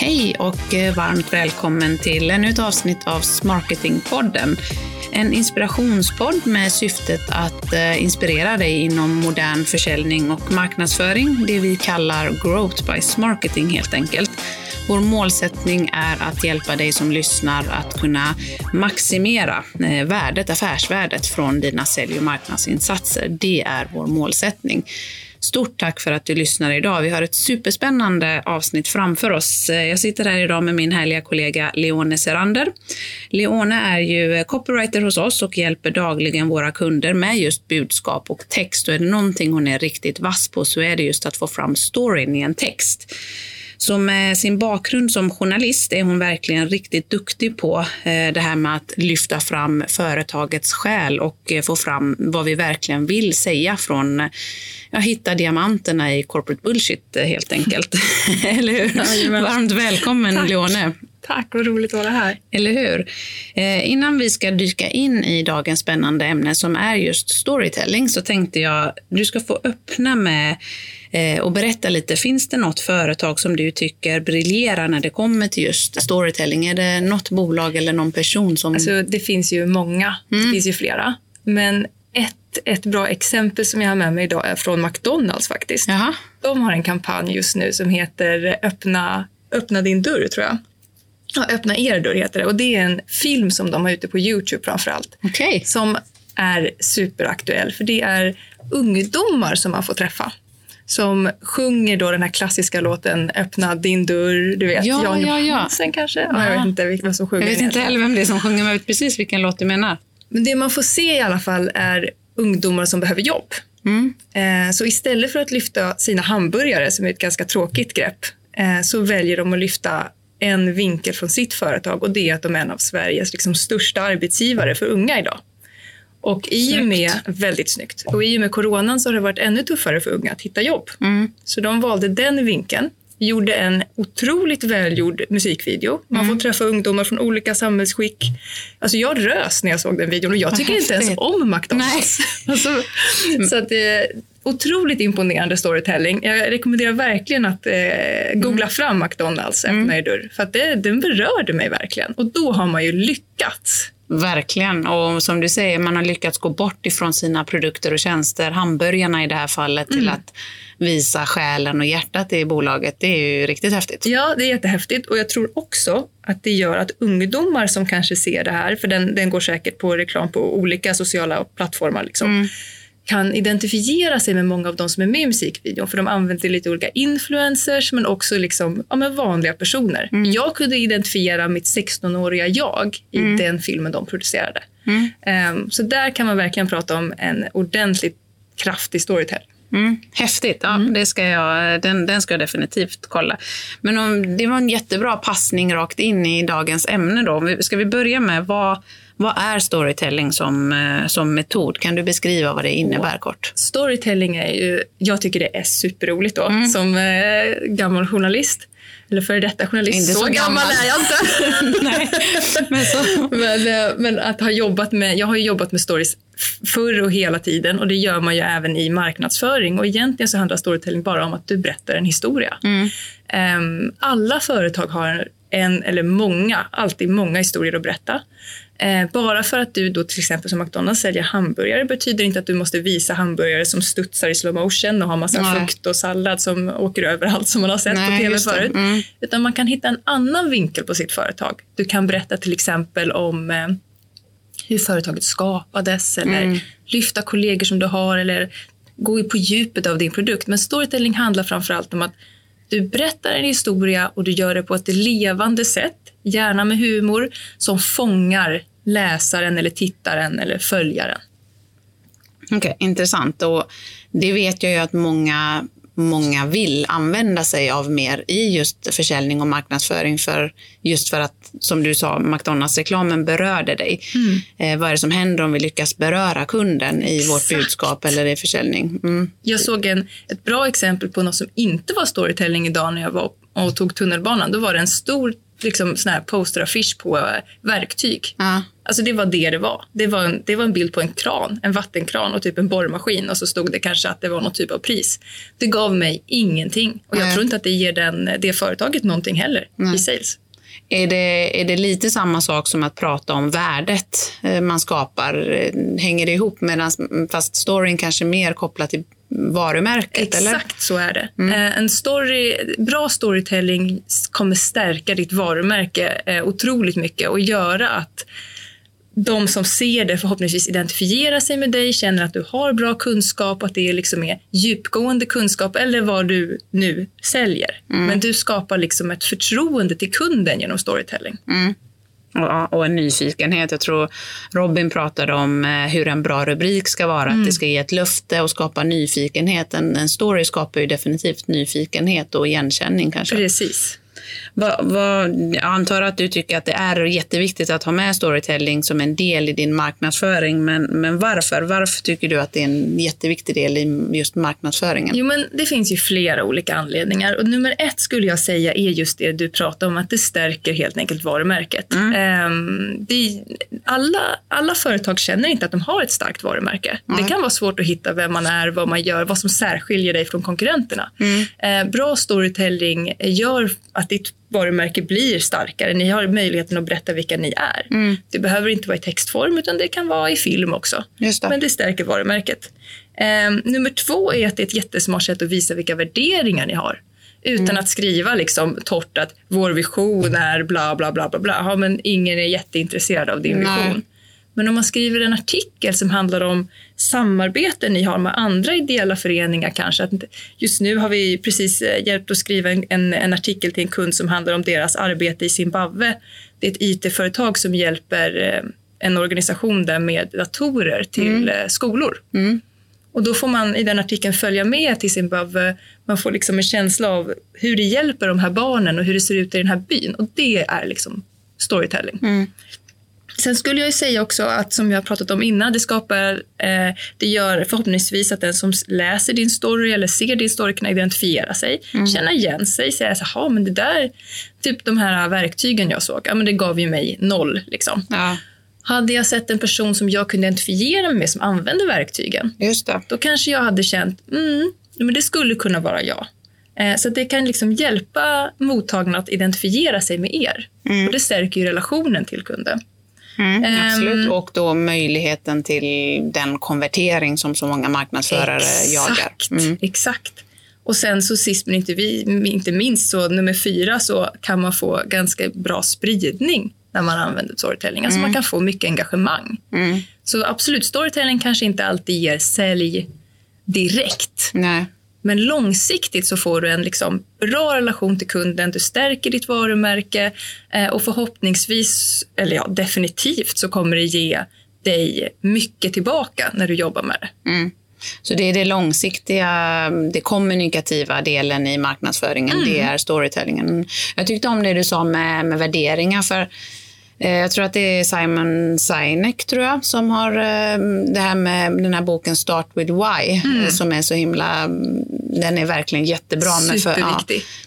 Hej och eh, varmt välkommen till ännu ett avsnitt av Smarketingpodden. En inspirationspodd med syftet att eh, inspirera dig inom modern försäljning och marknadsföring, det vi kallar Growth by Smarketing. helt enkelt. Vår målsättning är att hjälpa dig som lyssnar att kunna maximera eh, värdet, affärsvärdet från dina sälj och marknadsinsatser. Det är vår målsättning. Stort tack för att du lyssnar idag. Vi har ett superspännande avsnitt framför oss. Eh, jag sitter här idag med min härliga kollega Leone Serander. Leone är ju eh, copywriter hos oss och hjälper dagligen våra kunder med just budskap och text. Och är det någonting hon är riktigt vass på så är det just att få fram storyn i en text. Så med sin bakgrund som journalist är hon verkligen riktigt duktig på eh, det här med att lyfta fram företagets själ och eh, få fram vad vi verkligen vill säga från ja, hitta diamanterna i corporate bullshit eh, helt enkelt. Eller hur? Ja, Varmt välkommen Tack. Leone. Tack, vad roligt att vara här. Eller hur? Eh, innan vi ska dyka in i dagens spännande ämne som är just storytelling så tänkte jag du ska få öppna med eh, och berätta lite. Finns det något företag som du tycker briljerar när det kommer till just storytelling? Är det något bolag eller någon person som... Alltså, det finns ju många. Mm. Det finns ju flera. Men ett ett bra exempel som jag har med mig idag är från McDonalds faktiskt. Jaha. De har en kampanj just nu som heter Öppna, öppna din dörr tror jag. Ja, Öppna er dörr heter det och det är en film som de har ute på Youtube framför allt. Okay. Som är superaktuell för det är ungdomar som man får träffa som sjunger då den här klassiska låten Öppna din dörr. Du vet, ja, Jan ja, ja. Johansen kanske? Ja. Jag vet inte vem som sjunger Jag vet inte heller vem det är som sjunger, men jag vet precis vilken låt du menar. Men det man får se i alla fall är ungdomar som behöver jobb. Mm. Eh, så istället för att lyfta sina hamburgare, som är ett ganska tråkigt grepp, eh, så väljer de att lyfta en vinkel från sitt företag och det är att de är en av Sveriges liksom, största arbetsgivare för unga idag. Och i och med, väldigt snyggt. Och i och med coronan så har det varit ännu tuffare för unga att hitta jobb. Mm. Så de valde den vinkeln gjorde en otroligt välgjord musikvideo. Man får mm. träffa ungdomar från olika samhällsskick. Alltså jag rös när jag såg den videon och jag tycker inte ens om McDonalds. Alltså, så att, eh, otroligt imponerande storytelling. Jag rekommenderar verkligen att eh, googla mm. fram McDonalds Öppna mm. er dörr. För att det, den berörde mig verkligen. Och då har man ju lyckats. Verkligen. Och som du säger, man har lyckats gå bort ifrån sina produkter och tjänster, hamburgarna i det här fallet, till mm. att visa själen och hjärtat i bolaget. Det är ju riktigt häftigt. Ja, det är jättehäftigt. Och jag tror också att det gör att ungdomar som kanske ser det här, för den, den går säkert på reklam på olika sociala plattformar, liksom, mm kan identifiera sig med många av de som är med i musikvideon. För de använder lite olika influencers men också liksom, ja, men vanliga personer. Mm. Jag kunde identifiera mitt 16-åriga jag i mm. den filmen de producerade. Mm. Um, så där kan man verkligen prata om en ordentligt kraftig storytelling. Mm, häftigt. Ja, mm. det ska jag, den, den ska jag definitivt kolla. Men om, det var en jättebra passning rakt in i dagens ämne. Då. Ska vi börja med vad, vad är storytelling som, eh, som metod? Kan du beskriva vad det innebär kort? Storytelling är ju, jag tycker det är superroligt då, mm. som eh, gammal journalist. Eller före detta journalist. Inte så, så gammal. gammal är jag inte. Nej, men, så. men, eh, men, att ha jobbat med, jag har jobbat med stories förr och hela tiden och det gör man ju även i marknadsföring. Och egentligen så handlar storytelling bara om att du berättar en historia. Mm. Um, alla företag har en eller många, alltid många historier att berätta. Eh, bara för att du då till exempel som McDonalds säljer hamburgare betyder inte att du måste visa hamburgare som studsar i slow motion och har massa Nej. frukt och sallad som åker överallt som man har sett Nej, på tv förut. Mm. Utan man kan hitta en annan vinkel på sitt företag. Du kan berätta till exempel om eh, hur företaget skapades eller mm. lyfta kollegor som du har eller gå på djupet av din produkt. Men storytelling handlar framför allt om att du berättar en historia och du gör det på ett levande sätt, gärna med humor, som fångar läsaren eller tittaren eller följaren. Okej, okay, intressant. Och det vet jag ju att många, många vill använda sig av mer i just försäljning och marknadsföring. För just för att, som du sa, McDonalds-reklamen berörde dig. Mm. Eh, vad är det som händer om vi lyckas beröra kunden i Exakt. vårt budskap eller i försäljning? Mm. Jag såg en, ett bra exempel på något som inte var storytelling idag när jag var och tog tunnelbanan. Då var det en stor liksom sån här posteraffisch på eh, verktyg. Ja. Alltså det var det det var. Det var, en, det var en bild på en kran, en vattenkran och typ en borrmaskin och så stod det kanske att det var någon typ av pris. Det gav mig ingenting och jag Nej. tror inte att det ger den, det företaget någonting heller i sales. Är det, är det lite samma sak som att prata om värdet eh, man skapar? Eh, Hänger det ihop? Medans, fast storyn kanske mer kopplat till varumärket? Eller? Exakt så är det. Eh, En story, bra storytelling kommer stärka ditt varumärke eh, otroligt mycket och göra att de som ser det förhoppningsvis identifierar sig med dig, känner att du har bra kunskap, att det liksom är djupgående kunskap eller vad du nu säljer. Men du skapar liksom ett förtroende till kunden genom storytelling. Och, och en nyfikenhet. Jag tror Robin pratade om eh, hur en bra rubrik ska vara. Att det ska ge ett löfte och skapa nyfikenhet. En, en story skapar ju definitivt nyfikenhet och igenkänning kanske. Precis. Vad, vad, jag antar att du tycker att det är jätteviktigt att ha med storytelling som en del i din marknadsföring. Men, men varför? Varför tycker du att det är en jätteviktig del i just marknadsföringen? Jo, men det finns ju flera olika anledningar. Och nummer ett skulle jag säga är just det du pratar om, att det stärker helt enkelt varumärket. Ehm, det, alla, alla företag känner inte att de har ett starkt varumärke. Det kan vara svårt att hitta vem man är, vad man gör, vad som särskiljer dig från konkurrenterna. Eh, bra storytelling gör att ditt varumärke blir starkare. Ni har möjligheten att berätta vilka ni är. Det behöver inte vara i textform, utan det kan vara i film också. Det. Men det stärker varumärket. Ehm, nummer två är att det är ett jättesmart sätt att visa vilka värderingar ni har. Utan att skriva liksom torrt att vår vision är bla bla bla bla bla. Ja, men ingen är jätteintresserad av din Nej. vision. Men om man skriver en artikel som handlar om samarbeten ni har med andra ideella föreningar kanske. Att just nu har vi precis eh, hjälpt att skriva en, en, artikel till en kund som handlar om deras arbete i Zimbabwe. Det är ett IT-företag som hjälper eh, en organisation där med datorer till eh, skolor. Och då får man i den artikeln följa med till Zimbabwe. Man får liksom en känsla av hur det hjälper de här barnen och hur det ser ut i den här byn. Och det är liksom storytelling. Sen skulle jag ju säga också att som jag har pratat om innan, det skapar, eh, det gör förhoppningsvis att den som läser din story eller ser din story kan identifiera sig, känna igen sig, säga så här, men det där, typ de här verktygen jag såg, ja men det gav ju mig noll liksom. Ja, Hade jag sett en person som jag kunde identifiera mig med som använder verktygen, just det. då kanske jag hade känt, mm, men det skulle kunna vara jag. Eh, så det kan liksom hjälpa mottagarna att identifiera sig med er. Och det stärker ju relationen till kunden. Mm, Ehm, absolut. Och då möjligheten till den konvertering som så många marknadsförare jagar. Exakt, Mm. exakt. Och sen så sist men inte, vi, inte minst, så nummer fyra så kan man få ganska bra spridning när man använder storytelling. Alltså man kan få mycket engagemang. Mm. Så absolut, storytelling kanske inte alltid ger sälj direkt. Nej. Men långsiktigt så får du en liksom bra relation till kunden, du stärker ditt varumärke eh, och förhoppningsvis, eller ja, definitivt så kommer det ge dig mycket tillbaka när du jobbar med det. Mm. Så det är det långsiktiga, det kommunikativa delen i marknadsföringen, Mm. det är storytellingen. Jag tyckte om det du sa med, med värderingar, för jag tror att det är Simon Sinek tror jag, som har eh, det här med den här boken Start with Why, Mm. eh, som är så himla, den är verkligen jättebra med, för, ja,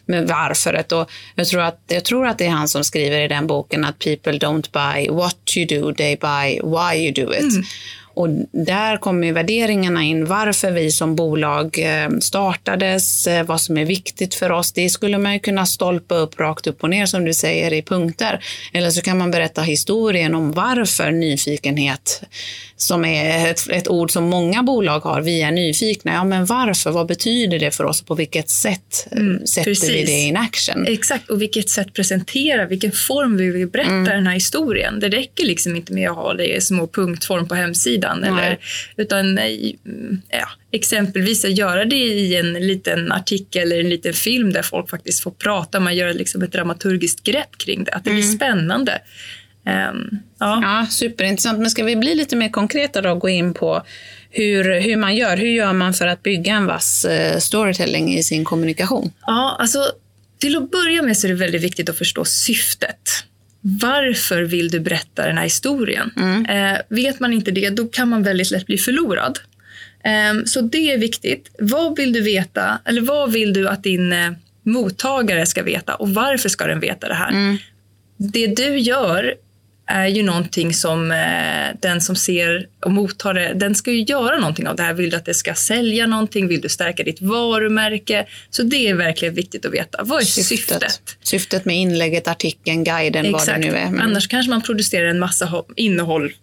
med varföret. Och jag, tror att, jag tror att det är han som skriver i den boken att people don't buy what you do, they buy why you do it. Och där kommer värderingarna in, varför vi som bolag eh, startades, eh, vad som är viktigt för oss. Det skulle man ju kunna stolpa upp rakt upp och ner som du säger i punkter. Eller så kan man berätta historien om varför nyfikenhet, som är ett, ett ord som många bolag har, vi är nyfikna. Ja, men varför? Vad betyder det för oss? På vilket sätt eh, sätter vi precis. det in action? Exakt, och vilket sätt presentera, vilken form vill vi berätta den här historien. Det räcker liksom inte med att ha det i små punktform på hemsidan. Eller, utan eh, mm, ja, exempelvis att göra det i en liten artikel eller en liten film där folk faktiskt får prata. Man gör liksom ett dramaturgiskt grepp kring det, att det blir spännande. Ehm, ja. Ja, superintressant. Men ska vi bli lite mer konkreta då och gå in på hur, hur man gör? Hur gör man för att bygga en vass eh, storytelling i sin kommunikation? Ja, alltså till att börja med så är det väldigt viktigt att förstå syftet. Varför vill du berätta den här historien? Eh, vet man inte det, då kan man väldigt lätt bli förlorad. Eh, så det är viktigt. Vad vill du veta? Eller vad vill du att din eh, mottagare ska veta och varför ska den veta det här? det du gör är ju någonting som eh, den som ser och mottar det, den ska ju göra någonting av det här. Vill du att det ska sälja någonting? Vill du stärka ditt varumärke? Så det är verkligen viktigt att veta. Vad är syftet? Syftet, syftet med inlägget, artikeln, guiden, Exakt. vad det nu är. Mm. Annars kanske man producerar en massa innehåll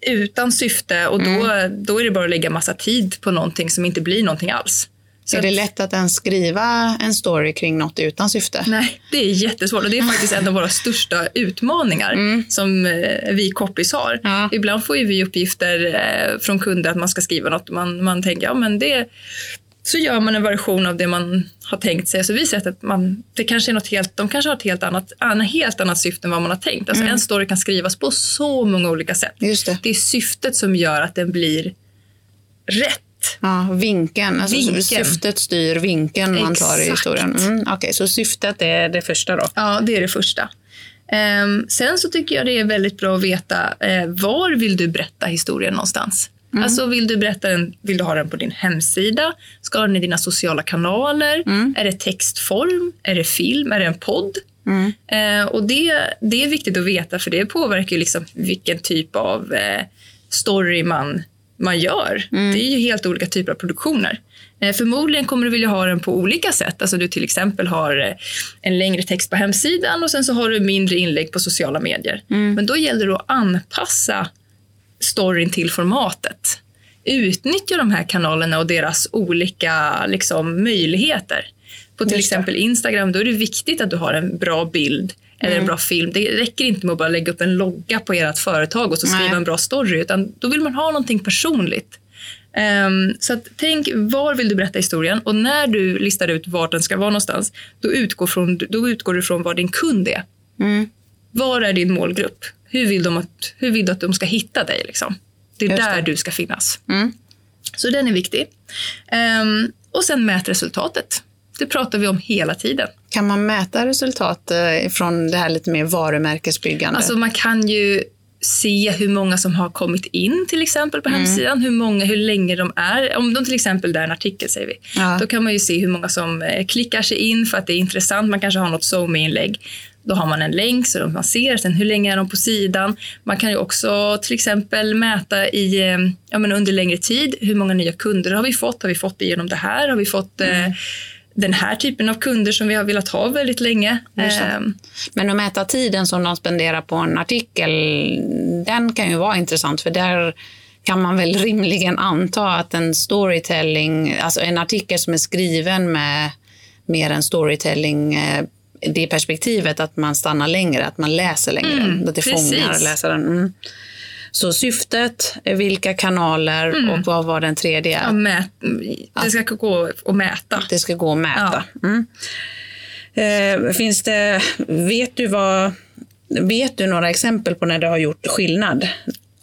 utan syfte och då, mm. då är det bara att lägga massa tid på någonting som inte blir någonting alls. Så är det lätt att ens skriva en story kring något utan syfte? Nej, det är jättesvårt och det är faktiskt en av våra största utmaningar mm. som eh, vi copies har. Ja. Ibland får vi uppgifter eh, från kunder att man ska skriva något och man, man tänker ja men det så gör man en version av det man har tänkt sig. Så vi sett att man, det kanske är något helt, de kanske har ett helt annat, en helt annat syfte än vad man har tänkt. Alltså mm. En story kan skrivas på så många olika sätt. Just det. det är syftet som gör att den blir rätt Ja, vinkeln. Alltså vinkeln. Syftet styr vinkeln man tar i historien. Mm, okay, så syftet är det första då? Ja, det är det första. Um, sen så tycker jag det är väldigt bra att veta uh, var vill du berätta historien någonstans? Mm. Alltså vill du berätta den, vill du ha den på din hemsida? Ska den i dina sociala kanaler? Mm. Är det textform? Är det film? Är det en podd? Mm. Uh, och det, det är viktigt att veta för det påverkar ju liksom vilken typ av uh, story man man gör. Mm. Det är ju helt olika typer av produktioner. Eh, förmodligen kommer du vilja ha den på olika sätt. Alltså du till exempel har eh, en längre text på hemsidan och sen så har du mindre inlägg på sociala medier. Mm. Men då gäller det att anpassa storyn till formatet. Utnyttja de här kanalerna och deras olika liksom, möjligheter. På till exempel Instagram då är det viktigt att du har en bra bild eller mm. en bra film. Det räcker inte med att bara lägga upp en logga på ert företag och så skriva Nej. en bra story, utan då vill man ha någonting personligt. Um, så att, tänk, var vill du berätta historien? Och när du listar ut var den ska vara någonstans, då utgår, från, då utgår du från vad din kund är. Mm. Var är din målgrupp? Hur vill, de att, hur vill du att de ska hitta dig? Liksom? Det är Just där det. du ska finnas. Mm. Så den är viktig. Um, och sen mät resultatet. Det pratar vi om hela tiden. Kan man mäta resultat eh, från det här lite mer varumärkesbyggande? Alltså man kan ju se hur många som har kommit in till exempel på mm. hemsidan, hur många, hur länge de är. Om de till exempel där är en artikel säger vi, ja. då kan man ju se hur många som eh, klickar sig in för att det är intressant. Man kanske har något SoMe-inlägg. Då har man en länk så man ser sen hur länge är de på sidan. Man kan ju också till exempel mäta i, eh, ja, men under längre tid. Hur många nya kunder har vi fått? Har vi fått det genom det här? Har vi fått mm. eh, den här typen av kunder som vi har velat ha väldigt länge. Ehm. Men att mäta tiden som de spenderar på en artikel, den kan ju vara intressant för där kan man väl rimligen anta att en storytelling, alltså en artikel som är skriven med mer än storytelling eh, det perspektivet att man stannar längre, att man läser längre, mm, att det precis. fångar läsaren. Mm. Så syftet, vilka kanaler mm. och vad var den tredje? Ja, mät, det ska gå att mäta. Det ska gå att mäta. Ja. Mm. Eh, finns det, vet du vad, vet du några exempel på när det har gjort skillnad?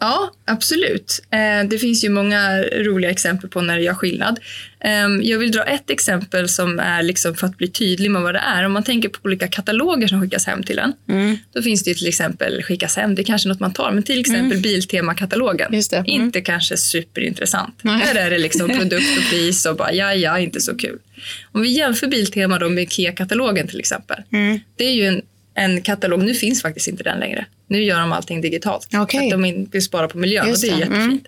Ja, absolut. Eh, det finns ju många roliga exempel på när det gör skillnad. Ehm, jag vill dra ett exempel som är liksom för att bli tydlig med vad det är. Om man tänker på olika kataloger som skickas hem till en. Mm. Då finns det till exempel skickas hem, det är kanske något man tar, men till exempel mm. Biltema-katalogen. Mm. Inte kanske superintressant. Nej. Där är det liksom produkt och pris och bara ja, ja, inte så kul. Om vi jämför Biltema då med IKEA-katalogen till exempel. Mm. Det är ju en en katalog. Nu finns faktiskt inte den längre. Nu gör de allting digitalt. Okay. Att de vill spara på miljön Just och det är jättefint. Mm.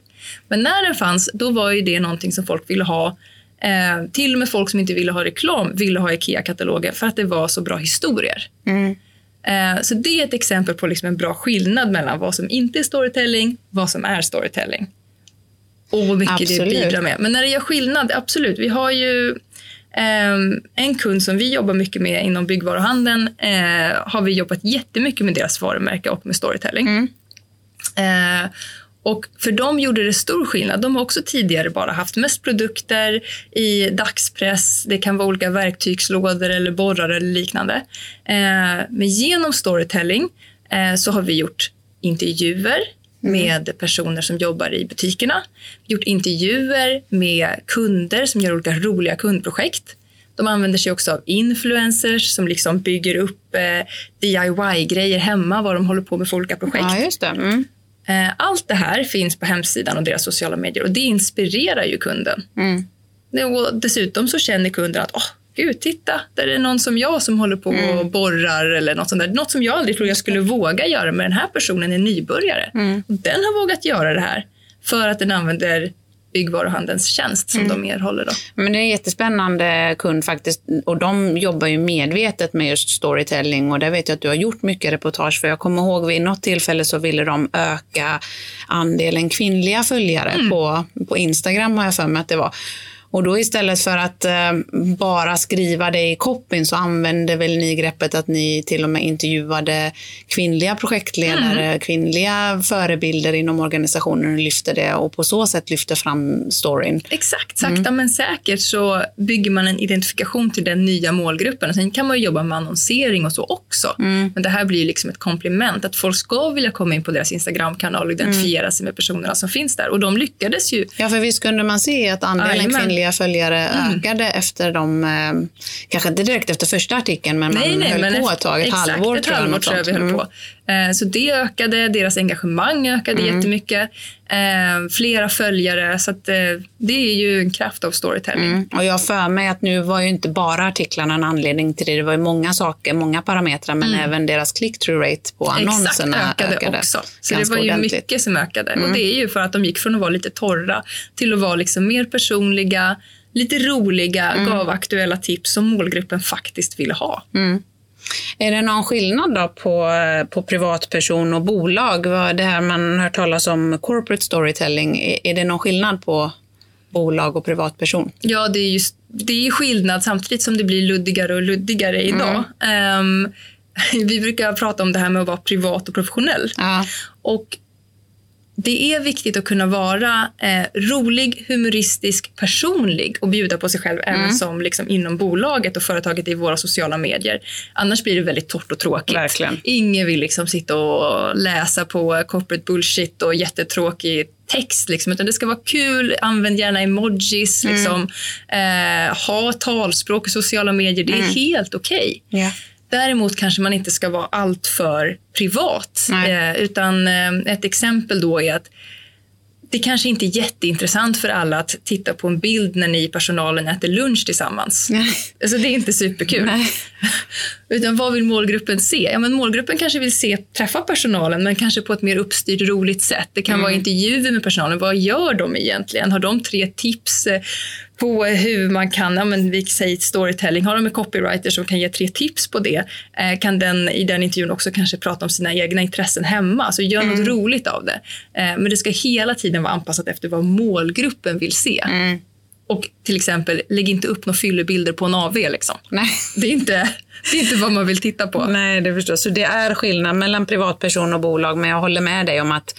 Men när den fanns, då var ju det någonting som folk ville ha. Eh, till och med folk som inte ville ha reklam ville ha IKEA-kataloger för att det var så bra historier. Mm. Eh, så det är ett exempel på liksom en bra skillnad mellan vad som inte är storytelling, vad som är storytelling. Och hur mycket absolut. det bidrar med. Men när det gör skillnad, absolut. Vi har ju en kund som vi jobbar mycket med inom byggvaruhandeln uh, har vi jobbat jättemycket med deras varumärke och med storytelling. Mm. Uh, och för dem gjorde det stor skillnad. De har också tidigare bara haft mest produkter i dagspress. Det kan vara olika verktygslådor eller borrar eller liknande. Uh, men genom storytelling så har vi gjort intervjuer. Med personer som jobbar i butikerna. Gjort intervjuer med kunder som gör olika roliga kundprojekt. De använder sig också av influencers som liksom bygger upp eh, DIY-grejer hemma, vad de håller på med för olika projekt. Ja, just det. Mm. Eh, allt det här finns på hemsidan och deras sociala medier och det inspirerar ju kunden. Mm. Och dessutom så känner kunden att oh, gud, titta, där är någon som jag som håller på mm. och borrar eller något sånt där. Något som jag aldrig trodde jag skulle våga göra, men den här personen är nybörjare. Mm. Och den har vågat göra det här för att den använder byggvaruhandelns tjänst som mm. de erhåller. Då. Men det är en jättespännande kund faktiskt och de jobbar ju medvetet med just storytelling och där vet jag att du har gjort mycket reportage för jag kommer ihåg vid något tillfälle så ville de öka andelen kvinnliga följare mm. på, på Instagram har jag för mig att det var. Och då istället för att eh, bara skriva det i copyn så använde väl ni greppet att ni till och med intervjuade kvinnliga projektledare, mm. kvinnliga förebilder inom organisationen och lyfte det och på så sätt lyfte fram storyn. Exakt, sakta mm. men säkert så bygger man en identifikation till den nya målgruppen. Sen kan man jobba med annonsering och så också. Mm. Men det här blir liksom ett komplement att folk ska vilja komma in på deras Instagramkanal och identifiera mm. sig med personerna som finns där. Och de lyckades ju. Ja, för visst kunde man se att andelen kvinnliga kvinnliga följare mm. ökade efter de, eh, kanske inte direkt efter första artikeln, men nej, man nej, höll men på ett tag, ett exakt, halvår. Ett halvår tror jag vi höll mm. på. Eh, så det ökade, deras engagemang ökade mm. jättemycket. Eh, flera följare, så att, eh, det är ju en kraft av storytelling. Mm. Och jag för mig att nu var ju inte bara artiklarna en anledning till det. Det var ju många saker, många parametrar, men mm. även deras click-through rate på annonserna Exakt, ökade, ökade också. Så det var ju ordentligt. mycket som ökade. Och mm. det är ju för att de gick från att vara lite torra till att vara liksom mer personliga, lite roliga, mm. gav aktuella tips som målgruppen faktiskt ville ha. Är det någon skillnad då på, på privatperson och bolag? Det här man hör talas om corporate storytelling. Är det någon skillnad på bolag och privatperson? Ja, det är, just, det är skillnad samtidigt som det blir luddigare och luddigare idag. Mm. Um, vi brukar prata om det här med att vara privat och professionell. Ja. Och det är viktigt att kunna vara eh, rolig, humoristisk, personlig och bjuda på sig själv mm. även som liksom, inom bolaget och företaget i våra sociala medier. Annars blir det väldigt torrt och tråkigt. Verkligen. Ingen vill liksom sitta och läsa på corporate bullshit och jättetråkig text, liksom, utan det ska vara kul. Använd gärna emojis. Mm. Liksom. Eh, ha talspråk i sociala medier. Det är mm. helt okej. Okay. Yeah. Däremot kanske man inte ska vara alltför privat. Eh, utan eh, ett exempel då är att det kanske inte är jätteintressant för alla att titta på en bild när ni i personalen äter lunch tillsammans. Nej. Alltså det är inte superkul. Nej. Utan vad vill målgruppen se? Ja, men målgruppen kanske vill se, träffa personalen men kanske på ett mer uppstyrt roligt sätt. Det kan mm. vara intervjuer med personalen. Vad gör de egentligen? Har de tre tips eh, på hur man kan, ja, men vi säger storytelling, har de en copywriter som kan ge tre tips på det, eh, kan den i den intervjun också kanske prata om sina egna intressen hemma, alltså gör mm. något roligt av det. Eh, men det ska hela tiden vara anpassat efter vad målgruppen vill se. Mm. Och till exempel, lägg inte upp några fyllebilder på en AV. Liksom. Nej. Det, är inte, det är inte vad man vill titta på. Nej, det förstås. Så det är skillnad mellan privatperson och bolag, men jag håller med dig om att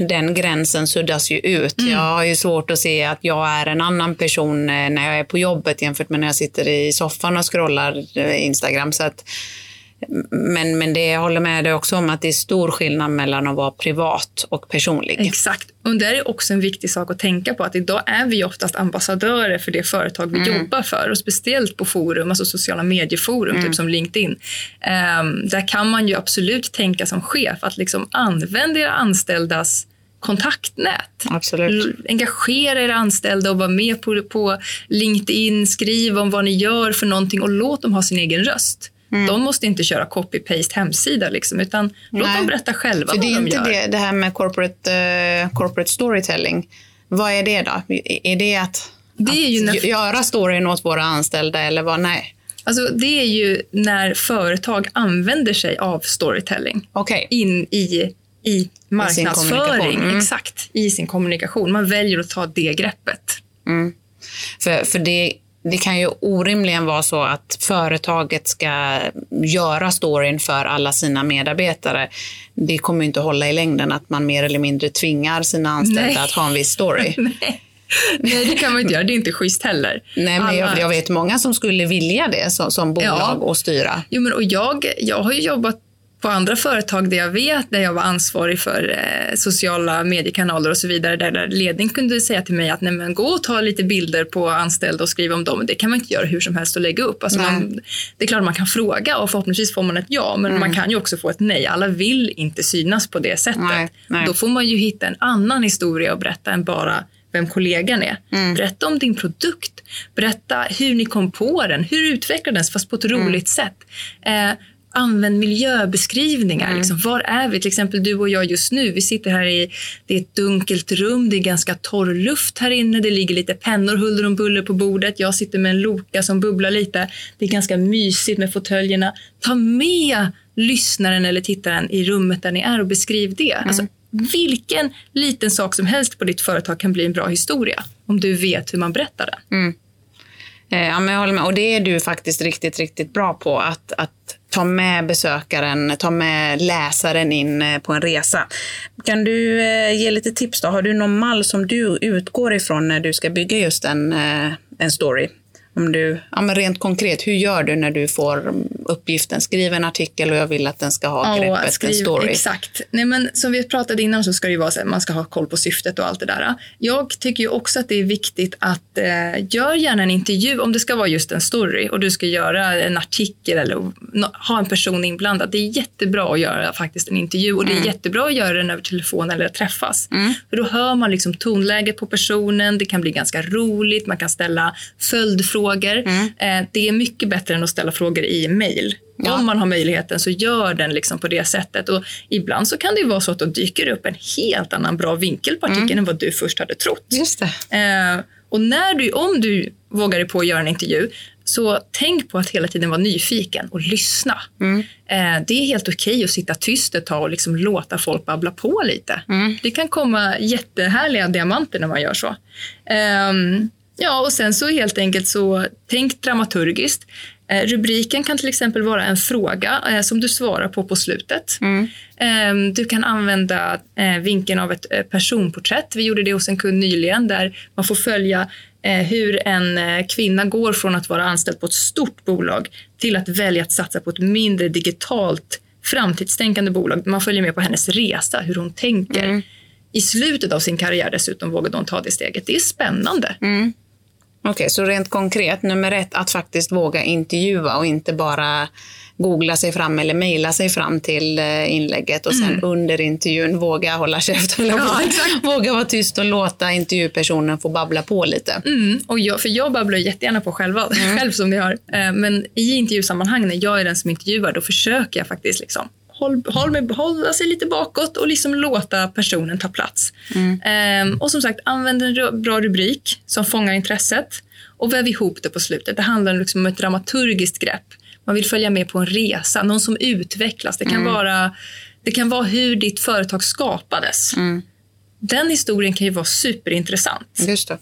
den gränsen suddas ju ut. Mm. Jag har ju svårt att se att jag är en annan person eh, när jag är på jobbet jämfört med när jag sitter i soffan och scrollar eh, Instagram. Så att, men, men det jag håller med dig också om att det är stor skillnad mellan att vara privat och personlig. Exakt. Och det är också en viktig sak att tänka på att idag är vi oftast ambassadörer för det företag vi mm. jobbar för och speciellt på forum, alltså sociala medieforum, mm. typ som LinkedIn. Um, där kan man ju absolut tänka som chef att liksom använda era anställdas kontaktnät. Absolut. Engagera era anställda och var med på, på LinkedIn. Skriv om vad ni gör för någonting och låt dem ha sin egen röst. Mm. De måste inte köra copy-paste hemsida, liksom, utan låt dem berätta själva För vad de gör. Det, det här med corporate, uh, corporate storytelling, vad är det då? Är det att, det är ju när... göra storyn åt våra anställda eller vad? Nej. Alltså, det är ju när företag använder sig av storytelling okay. in i i marknadsföring, mm. exakt, i sin kommunikation. Man väljer att ta det greppet. Mm. För, för det, det kan ju orimligen vara så att företaget ska göra storyn för alla sina medarbetare. Det kommer inte att hålla i längden att man mer eller mindre tvingar sina anställda Nej. att ha en viss story. Nej. Nej, det kan man inte göra. Det är inte schysst heller. Nej, men jag, jag vet många som skulle vilja det som, som bolag ja. och styra. Jo, men och jag, jag har ju jobbat på andra företag där jag vet, där jag var ansvarig för eh, sociala mediekanaler och så vidare, där, där ledning kunde säga till mig att nej, men gå och ta lite bilder på anställda och skriva om dem. Det kan man inte göra hur som helst och lägga upp. Alltså man, det är klart man kan fråga och förhoppningsvis får man ett ja, men mm. man kan ju också få ett nej. Alla vill inte synas på det sättet. Nej, nej. Då får man ju hitta en annan historia att berätta än bara vem kollegan är. Mm. Berätta om din produkt. Berätta hur ni kom på den. Hur utvecklade den fast på ett roligt mm. sätt. Eh, använd miljöbeskrivningar. Mm. Liksom, var är vi? Till exempel du och jag just nu. Vi sitter här i det är ett dunkelt rum. Det är ganska torr luft här inne. Det ligger lite pennor huller om buller på bordet. Jag sitter med en Loka som bubblar lite. Det är ganska mysigt med fåtöljerna. Ta med lyssnaren eller tittaren i rummet där ni är och beskriv det. Mm. Alltså, vilken liten sak som helst på ditt företag kan bli en bra historia om du vet hur man berättar den. Mm. Eh, ja, men jag håller med. Och det är du faktiskt riktigt, riktigt bra på. Att, att ta med besökaren, ta med läsaren in eh, på en resa. Kan du eh, ge lite tips då? Har du någon mall som du utgår ifrån när du ska bygga just en, eh, en story? Om du, ja, men rent konkret, hur gör du när du får uppgiften? Skriv en artikel och jag vill att den ska ha greppet, skriv, en story. Exakt. Nej, men som vi pratade innan så ska det vara så att man ska ha koll på syftet och allt det där. Jag tycker ju också att det är viktigt att eh, gör gärna en intervju om det ska vara just en story och du ska göra en artikel eller ha en person inblandad. Det är jättebra att göra faktiskt en intervju och det är mm. jättebra att göra den över telefon eller träffas. Mm. För då hör man liksom tonläget på personen. Det kan bli ganska roligt. Man kan ställa följdfrågor frågor. Mm. Eh, det är mycket bättre än att ställa frågor i mejl. Ja. Om man har möjligheten så gör den liksom på det sättet. Och ibland så kan det vara så att då dyker upp en helt annan bra vinkel på artikeln mm. än vad du först hade trott. Just det. Eh, och när du, om du vågar dig på att göra en intervju så tänk på att hela tiden vara nyfiken och lyssna. Mm. Eh, det är helt okej okay att sitta tyst ett tag och liksom låta folk babbla på lite. Mm. Det kan komma jättehärliga diamanter när man gör så. Um, Ja, och sen så helt enkelt så tänk dramaturgiskt. Eh, rubriken kan till exempel vara en fråga eh, som du svarar på på slutet. Mm. Eh, du kan använda eh, vinkeln av ett personporträtt. Vi gjorde det hos en kund nyligen där man får följa hur en kvinna går från att vara anställd på ett stort bolag till att välja att satsa på ett mindre digitalt framtidstänkande bolag. Man följer med på hennes resa, hur hon tänker. Mm. I slutet av sin karriär dessutom vågade hon ta det steget. Det är spännande. Mm. Okej, okay, så rent konkret, nummer ett, att faktiskt våga intervjua och inte bara googla sig fram eller mejla sig fram till eh, inlägget och sen mm. under intervjun våga hålla käften. Ja, våga vara tyst och låta intervjupersonen få babbla på lite. Mm. Och jag, för jag babblar jättegärna på själva, mm. själv som ni hör. Eh, men i intervjusammanhang när jag är den som intervjuar då försöker jag faktiskt liksom håll, håll med, hålla sig lite bakåt och liksom låta personen ta plats. Mm. Ehm, och som sagt, använd en bra rubrik som fångar intresset och väv ihop det på slutet. Det handlar liksom om ett dramaturgiskt grepp. Man vill följa med på en resa, någon som utvecklas. Det kan, mm. vara, det kan vara hur ditt företag skapades. Mm. Den historien kan ju vara superintressant. Just det.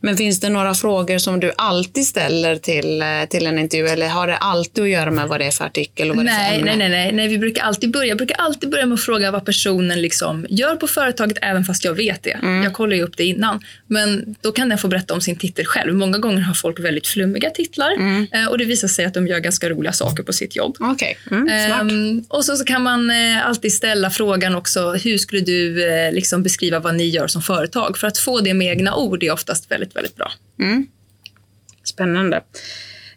Men finns det några frågor som du alltid ställer till, eh, till en intervju eller har det alltid att göra med vad det är för artikel och vad nej, det är för nej, nej, nej, nej. Vi brukar alltid börja, jag brukar alltid börja med att fråga vad personen liksom gör på företaget även fast jag vet det. Mm. Jag kollar ju upp det innan. Men då kan den få berätta om sin titel själv. Många gånger har folk väldigt flummiga titlar mm. Eh, och det visar sig att de gör ganska roliga saker på sitt jobb. Okay. Mm, um, och så, så kan man eh, alltid ställa frågan också, hur skulle du liksom beskriva vad ni gör som företag? För att få det med egna ord är oftast väldigt, väldigt bra. Mm. Spännande.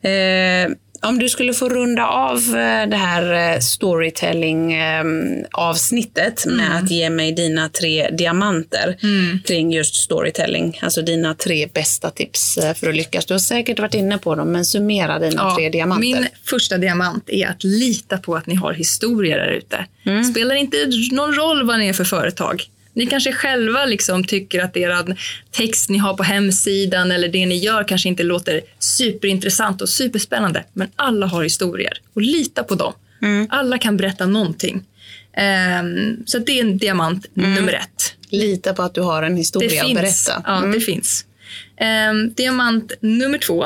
Eh, om du skulle få runda av eh, det här eh, storytelling-avsnittet mm. med att ge mig dina tre diamanter mm. kring just storytelling. Alltså dina tre bästa tips eh, för att lyckas. Du har säkert varit inne på dem, men summera dina ja, tre diamanter. Min första diamant är att lita på att ni har historier där ute. Mm. Spelar inte någon roll vad ni är för företag. Ni kanske själva liksom tycker att er text ni har på hemsidan eller det ni gör kanske inte låter superintressant och superspännande. Men alla har historier och lita på dem. Mm. Alla kan berätta någonting. Um, så det är en diamant mm. nummer ett. Lita på att du har en historia det att finns. berätta. Ja, mm. det finns. Um, diamant nummer två.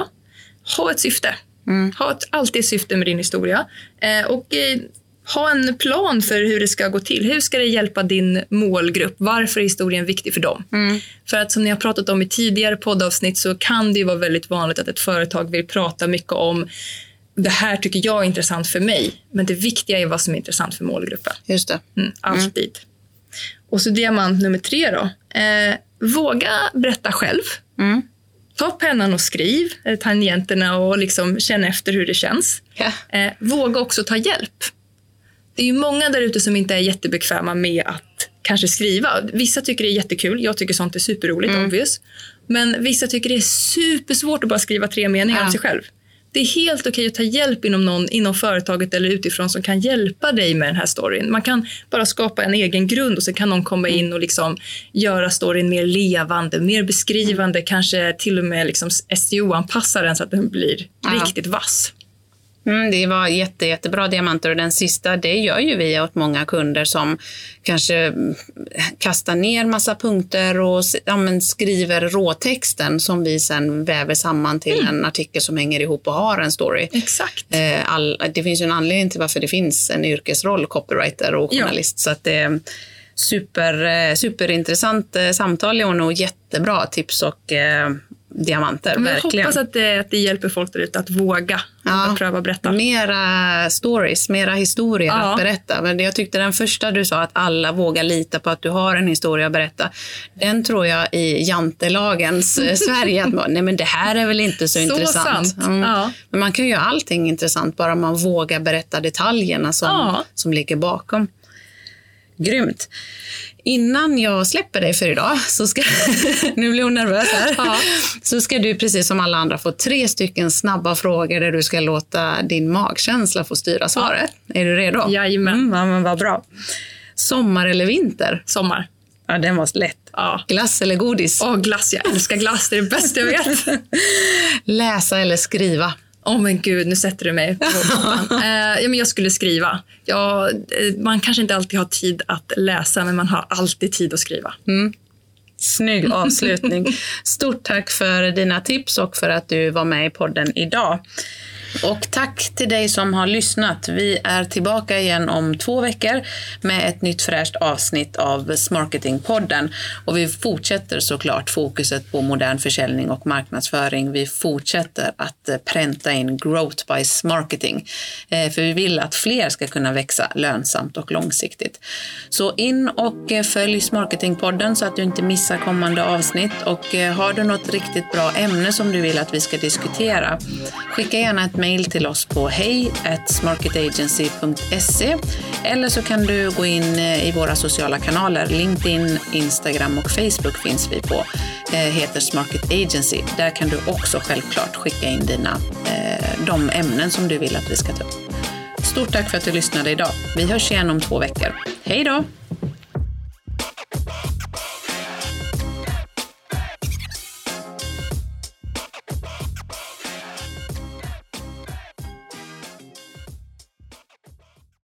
Ha ett syfte. Mm. Ha ett, alltid syfte med din historia. Uh, och uh, ha en plan för hur det ska gå till. Hur ska det hjälpa din målgrupp? Varför är historien viktig för dem? Mm. För att som ni har pratat om i tidigare poddavsnitt så kan det vara väldigt vanligt att ett företag vill prata mycket om det här tycker jag är intressant för mig. Men det viktiga är vad som är intressant för målgruppen. Just det. Mm, alltid. Mm. Och så diamant nummer tre då. Eh, våga berätta själv. Mm. Ta pennan och skriv tangenterna och liksom känn efter hur det känns. Yeah. Eh, våga också ta hjälp det är ju många där ute som inte är jättebekväma med att kanske skriva. Vissa tycker det är jättekul, jag tycker sånt är superroligt mm. obvious. Men vissa tycker det är supersvårt att bara skriva tre meningar ja. om sig själv. Det är helt okej att ta hjälp inom någon inom företaget eller utifrån som kan hjälpa dig med den här storyn. Man kan bara skapa en egen grund och sen kan någon komma in och liksom göra storyn mer levande, mer beskrivande, kanske till och med liksom SEO-anpassa den så att den blir Aha. riktigt vass. Mm, det var jätte, jättebra diamanter och den sista, det gör ju vi åt många kunder som kanske kastar ner massa punkter och ja, skriver råtexten som vi sen väver samman till mm. en artikel som hänger ihop och har en story. Exakt. Eh, all, det finns ju en anledning till varför det finns en yrkesroll, copywriter och journalist. Ja. Så att det super, eh, superintressant eh, samtal Leon och jättebra tips och diamanter. Men jag verkligen. hoppas att det, att det hjälper folk där ute att våga ja, att pröva berätta. Mera stories, mera historier ja. att berätta. Men jag tyckte den första du sa, att alla vågar lita på att du har en historia att berätta. Den tror jag i jantelagens eh, Sverige, att nej men det här är väl inte så, så intressant. Mm. Ja. Men man kan ju göra allting intressant bara man vågar berätta detaljerna som, som ligger bakom. Grymt. Innan jag släpper dig för idag, så ska, nu blir hon nervös här, ja. så ska du precis som alla andra få tre stycken snabba frågor där du ska låta din magkänsla få styra svaret. Ja. Är du redo? Jajamän. Mm, ja, men vad bra. Sommar eller vinter? Sommar. Ja, den var lätt. Ja. Glass eller godis? Åh, glass. Jag älskar glass. Det är det bästa jag vet. Läsa eller skriva? Åh oh, men gud, nu sätter du mig på eh, ja, men Jag skulle skriva. Ja, eh, man kanske inte alltid har tid att läsa, men man har alltid tid att skriva. Mm. Snygg avslutning. Stort tack för dina tips och för att du var med i podden idag. Och tack till dig som har lyssnat. Vi är tillbaka igen om två veckor med ett nytt fräscht avsnitt av Smarketingpodden. Och vi fortsätter såklart fokuset på modern försäljning och marknadsföring. Vi fortsätter att eh, pränta in growth by smarketing. Eh, för vi vill att fler ska kunna växa lönsamt och långsiktigt. Så in och eh, följ Smarketingpodden så att du inte missar kommande avsnitt. Och har du något riktigt bra ämne som du vill att vi ska diskutera, skicka gärna ett mejl till oss på hej smarketagency.se eller så kan du gå in eh, i våra sociala kanaler. LinkedIn, Instagram och Facebook finns vi på. Eh, heter Smarket Agency. Där kan du också självklart skicka in dina, eh, de ämnen som du vill att vi ska ta upp. Stort tack för att du lyssnade idag. Vi hörs igen om två veckor. Hej då!